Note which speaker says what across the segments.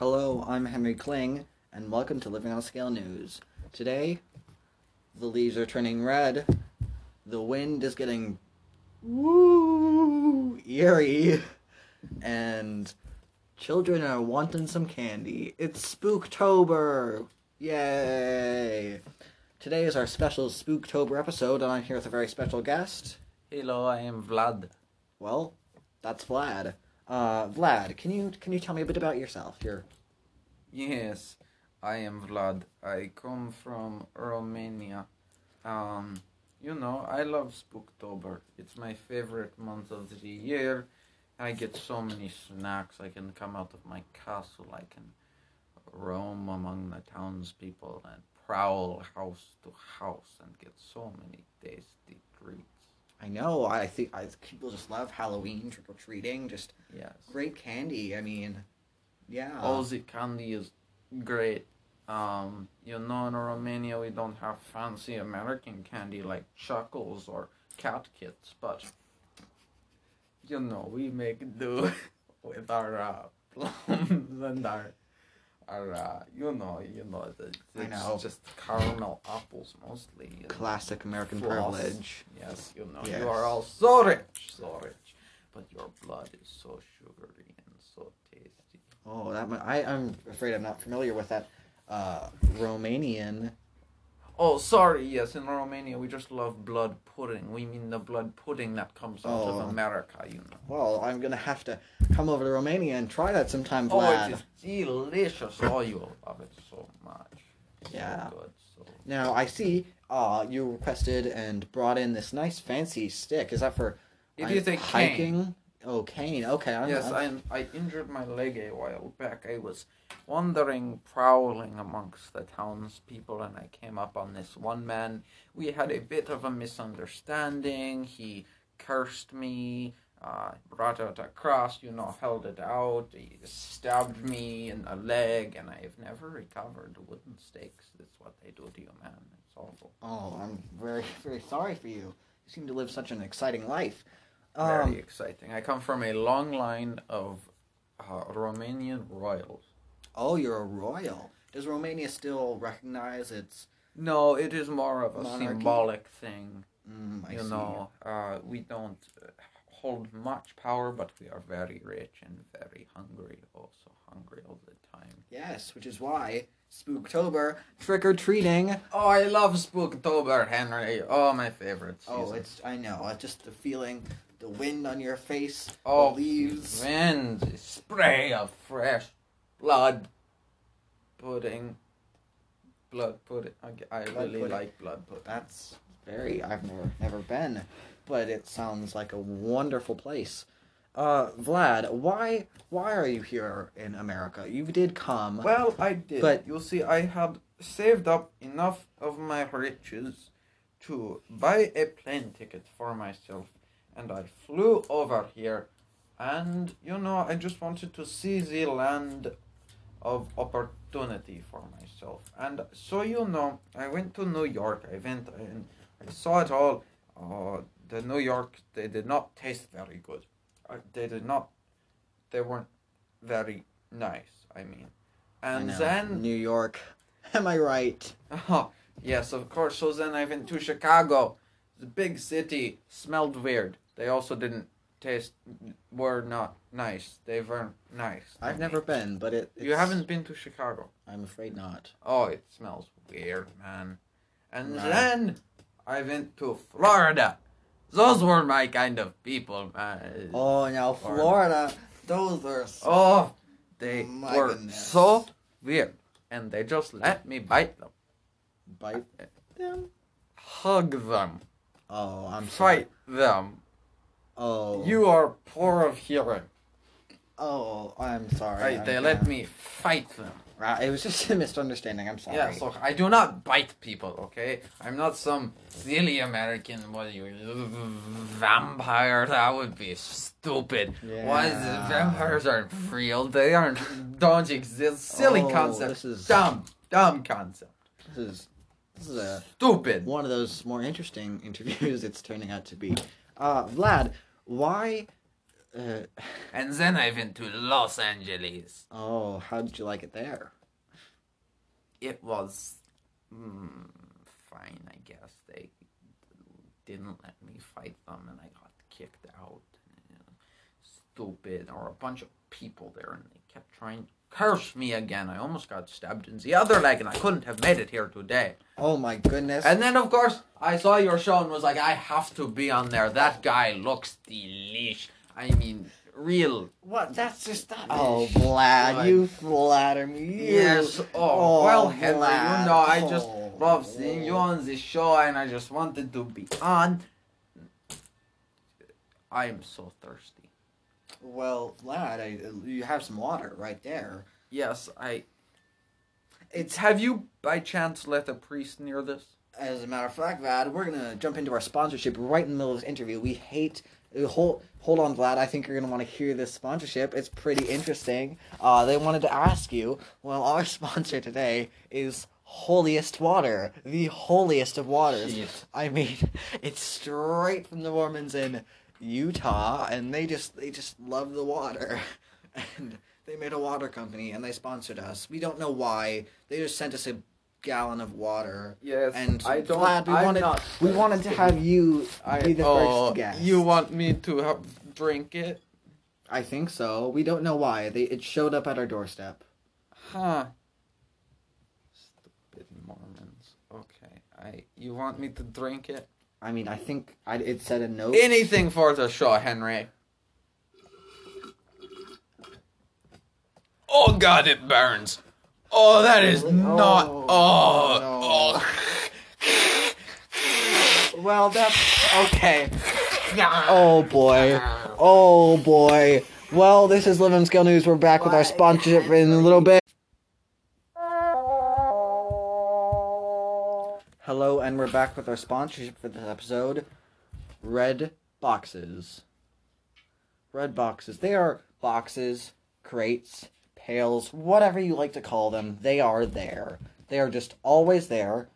Speaker 1: Hello, I'm Henry Kling, and welcome to Living on Scale News. Today, the leaves are turning red, the wind is getting woo eerie, and children are wanting some candy. It's Spooktober! Yay! Today is our special Spooktober episode, and I'm here with a very special guest.
Speaker 2: Hello, I am Vlad.
Speaker 1: Well, that's Vlad. Uh, Vlad, can you can you tell me a bit about yourself? Your
Speaker 2: Yes, I am Vlad. I come from Romania. Um, you know, I love Spooktober. It's my favorite month of the year. I get so many snacks. I can come out of my castle. I can roam among the townspeople and prowl house to house and get so many tasty treats.
Speaker 1: I know. I think I, people just love Halloween trick or treating. Just
Speaker 2: Yes.
Speaker 1: great candy. I mean, yeah.
Speaker 2: All the candy is great. Um, you know, in Romania we don't have fancy American candy like chuckles or cat kits, but you know we make do with our uh, plums and our our uh, you know you know the, it's
Speaker 1: know.
Speaker 2: just caramel apples mostly.
Speaker 1: Classic American
Speaker 2: floss.
Speaker 1: privilege.
Speaker 2: Yes, you know
Speaker 1: Yes.
Speaker 2: you are all so rich, so rich, but your blood is so sugary and so tasty.
Speaker 1: Oh, that I I'm afraid I'm not familiar with that. Uh, Romanian.
Speaker 2: Oh, sorry. Yes, in Romania we just love blood pudding. We mean the blood pudding that comes out
Speaker 1: Oh.
Speaker 2: of America. You know.
Speaker 1: Well, I'm gonna have to come over to Romania and try that sometime,
Speaker 2: Oh,
Speaker 1: Vlad.
Speaker 2: it is delicious. Oh, you will love it so much.
Speaker 1: Yeah.
Speaker 2: So good. So.
Speaker 1: Now I see. Uh, you requested and brought in this nice fancy stick. Is that for
Speaker 2: It is a cane.
Speaker 1: Oh, cane. Okay. I'm,
Speaker 2: Yes,
Speaker 1: I'm-
Speaker 2: I I injured my leg a while back. I was wandering, prowling amongst the townspeople, and I came up on this one man. We had a bit of a misunderstanding. He cursed me, uh, brought out a cross, you know, held it out. He stabbed me in the leg, and I've never recovered. Wooden stakes. That's what they do to you, man. It's awful.
Speaker 1: Oh, I'm very, very sorry for you. You seem to live such an exciting life.
Speaker 2: Very
Speaker 1: Um,
Speaker 2: exciting. I come from a long line of uh, Romanian royals.
Speaker 1: oh, you're a royal. Does Romania still recognize its?
Speaker 2: No, it is more of a
Speaker 1: Monarchy?
Speaker 2: symbolic thing.
Speaker 1: Mm, I
Speaker 2: you
Speaker 1: see.
Speaker 2: know, uh, we don't uh, hold much power, but we are very rich and very hungry. Also hungry all the time.
Speaker 1: Yes, which is why Spooktober trick or treating.
Speaker 2: Oh, I love Spooktober, Henry. Oh, my favorite.
Speaker 1: Oh, it's I know. uh, Just the feeling, the wind on your face,
Speaker 2: oh,
Speaker 1: the leaves.
Speaker 2: wind, spray of fresh blood pudding. Blood pudding. I, I
Speaker 1: Blood
Speaker 2: really
Speaker 1: pudding.
Speaker 2: like blood pudding.
Speaker 1: That's very. I've never never been, but it sounds like a wonderful place. Uh, Vlad, why why are you here in America? You did come.
Speaker 2: Well, I did.
Speaker 1: But-
Speaker 2: you see, I had saved up enough of my riches to buy a plane ticket for myself, and I flew over here. And you know, I just wanted to see the land of opportunity for myself. And so you know, I went to New York. I went and I saw it all. Uh, the New York, they did not taste very good. Uh, they did not. They weren't very nice. I mean, and
Speaker 1: know,
Speaker 2: then
Speaker 1: New York. Am I right?
Speaker 2: Oh, yes, of course. So then I went to Chicago. The big city smelled weird. They also didn't taste, were not nice. They weren't nice.
Speaker 1: I've
Speaker 2: me.
Speaker 1: never been, but it.
Speaker 2: You haven't been to Chicago?
Speaker 1: I'm afraid not.
Speaker 2: Oh, it smells weird, man. And
Speaker 1: Right.
Speaker 2: then I went to Florida. Those were my kind of people, man.
Speaker 1: Oh, now
Speaker 2: Florida.
Speaker 1: Florida. Those are. So,
Speaker 2: Oh, they
Speaker 1: My
Speaker 2: were
Speaker 1: goodness.
Speaker 2: so weird. And they just let me bite them,
Speaker 1: bite them.
Speaker 2: hug them,
Speaker 1: Oh, I'm sorry.
Speaker 2: fight them.
Speaker 1: Oh.
Speaker 2: You are poor of hearing.
Speaker 1: Oh, I'm sorry.
Speaker 2: Right, they let me fight them.
Speaker 1: Right, it was just a misunderstanding. I'm sorry.
Speaker 2: Yeah, so I do not bite people, okay? I'm not some silly American, what are you, vampire? That would be stupid. Why is
Speaker 1: Yeah.
Speaker 2: it? Vampires aren't real. They aren't, don't exist. Silly
Speaker 1: Oh,
Speaker 2: concept.
Speaker 1: this is-
Speaker 2: Dumb, dumb concept.
Speaker 1: This is this is a
Speaker 2: Stupid.
Speaker 1: one of those more interesting interviews it's turning out to be. Uh, Vlad, why Uh,
Speaker 2: And then I went to Los Angeles.
Speaker 1: oh, how did you like it there?
Speaker 2: It was mm, fine, I guess. They didn't let me fight them, and I got kicked out. You know, stupid, or a bunch of people there, and they kept trying to curse me again. I almost got stabbed in the other leg, and I couldn't have made it here today.
Speaker 1: Oh my goodness.
Speaker 2: And then, of course, I saw your show and was like, I have to be on there. That guy looks delish. I mean, real.
Speaker 1: what? That's just that. Oh, Vlad,
Speaker 2: What?
Speaker 1: you flatter me. You-
Speaker 2: Yes. Oh, oh well, Henry,
Speaker 1: Vlad.
Speaker 2: you know, I just
Speaker 1: Oh.
Speaker 2: love seeing you on the show, and I just wanted to be on. I am so thirsty.
Speaker 1: Well, Vlad, I, you have some water right there.
Speaker 2: Yes, I.
Speaker 1: It's
Speaker 2: Have you by chance let a priest near this?
Speaker 1: As a matter of fact, Vlad, we're gonna jump into our sponsorship right in the middle of this interview. We hate. Uh, Hold, hold on, Vlad. I think you're gonna want to hear this sponsorship. It's pretty interesting. Uh, they wanted to ask you. Well, our sponsor today is Holiest Water, the holiest of waters.
Speaker 2: Shit.
Speaker 1: I mean, it's straight from the Mormons in Utah, and they just they just love the water, and they made a water company and they sponsored us. We don't know why. They just sent us a gallon of water.
Speaker 2: Yes,
Speaker 1: And
Speaker 2: I don't.
Speaker 1: Vlad, we
Speaker 2: I'm
Speaker 1: wanted
Speaker 2: not
Speaker 1: we wanted to have you
Speaker 2: I,
Speaker 1: be the
Speaker 2: oh,
Speaker 1: first guest.
Speaker 2: You want me to have, drink it?
Speaker 1: I think so. We don't know why. They it showed up at our doorstep.
Speaker 2: Huh. Stupid Mormons. Okay, I. You want me to drink it?
Speaker 1: I mean, I think I, it said a note.
Speaker 2: Anything for the show, Henry. Oh God, it burns. Oh, that is oh,
Speaker 1: Really?
Speaker 2: not.
Speaker 1: Oh,
Speaker 2: Oh,
Speaker 1: no. Well, that's okay. Oh boy. Oh boy. Well, this is Live and Scale News. We're back with our sponsorship in a little bit. Hello, and we're back with our sponsorship for this episode. Red boxes. Red boxes. They are boxes, crates, pails, whatever you like to call them. They are there. They are just always there,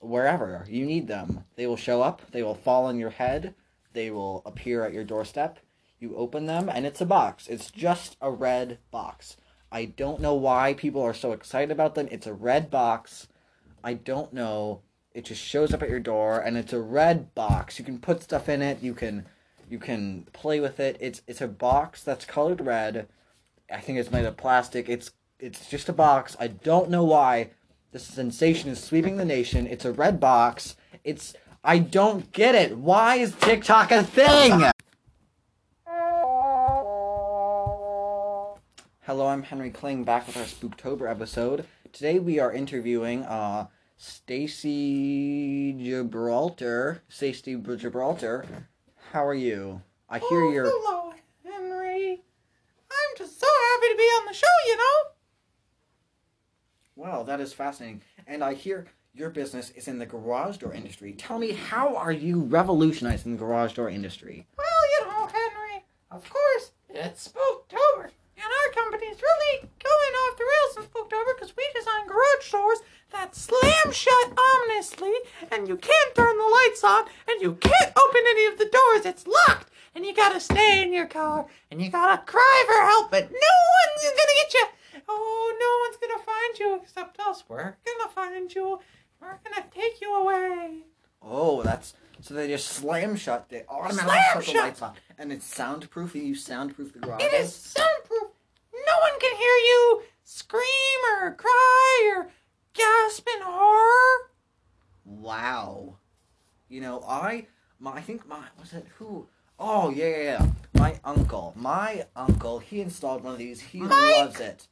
Speaker 1: wherever you need them. They will show up. They will fall on your head. They will appear at your doorstep. You open them, and it's a box. It's just a red box. I don't know why people are so excited about them. It's a red box. I don't know. It just shows up at your door, and it's a red box. You can put stuff in it. You can, you can play with it. It's it's a box that's colored red. I think it's made of plastic. It's it's just a box. I don't know why. This sensation is sweeping the nation. It's a red box. It's I don't get it. Why is TikTok a thing? Hello, I'm Henry Kling back with our Spooktober episode. Today we are interviewing uh Stacy Gibraltar. Stacy Gibraltar. How are you? I hear
Speaker 2: oh,
Speaker 1: you're
Speaker 2: Hello, just so happy to be on the show. You know.
Speaker 1: Wow, that is fascinating. And I hear your business is in the garage door industry. Tell me, how are you revolutionizing the garage door industry?
Speaker 2: Well, you know, Henry, of course, it's Spooktober. And our company's really going off the rails in Spooktober because we design garage doors that slam shut ominously, and you can't turn the lights on, and you can't open any of the doors. It's locked, gotta stay in your car, and you gotta cry for help, but no one's gonna get you. Oh, no one's gonna find you except us. We're gonna find you. We're gonna take you away.
Speaker 1: Oh, that's so they just slam shut. They automatically
Speaker 2: Slam
Speaker 1: shut the
Speaker 2: shut!
Speaker 1: lights on, and it's soundproof. You soundproof the garage.
Speaker 2: It is soundproof. No one can hear you scream or cry or gasp in horror.
Speaker 1: Wow. You know, I my I think my was it who? Oh yeah, yeah, yeah. My uncle. My uncle. He installed one of these. He
Speaker 2: Mike?
Speaker 1: loves it.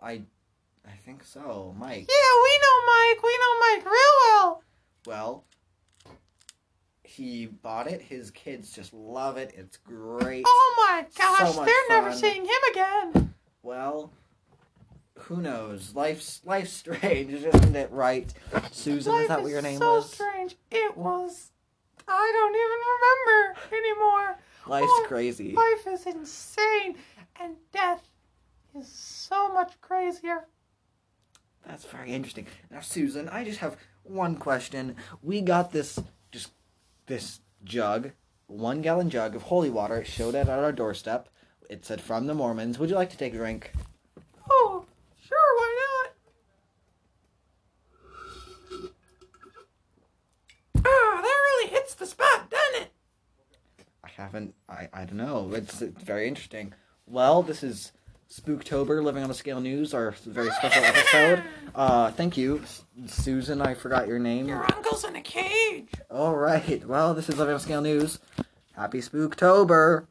Speaker 1: I, I think so, Mike.
Speaker 2: Yeah, we know Mike. We know Mike real well.
Speaker 1: Well, he bought it. His kids just love it. It's great.
Speaker 2: Oh my gosh,
Speaker 1: much
Speaker 2: they're never seeing him again.
Speaker 1: Well, who knows? Life's life's strange, isn't it? Right, Susan?
Speaker 2: Life
Speaker 1: is that what your name
Speaker 2: so
Speaker 1: was?
Speaker 2: strange. It was. I don't even remember anymore.
Speaker 1: Life's
Speaker 2: Oh,
Speaker 1: crazy.
Speaker 2: Life is insane, and death is so much crazier.
Speaker 1: That's very interesting. Now, Susan, I just have one question. We got this just this jug one gallon jug of holy water. Showed it at our doorstep. It said from the Mormons. Would you like to take a drink?
Speaker 2: Oh, sure, why not? Ah, that really hits the spot, doesn't it?
Speaker 1: I haven't. I, I don't know. It's, it's very interesting. Well, this is Spooktober, Living on a Scale News, our very special episode. Uh, thank you, S- Susan. I forgot your name.
Speaker 2: Your uncle's in a cage.
Speaker 1: All right. Well, this is Living on a Scale News. Happy Spooktober.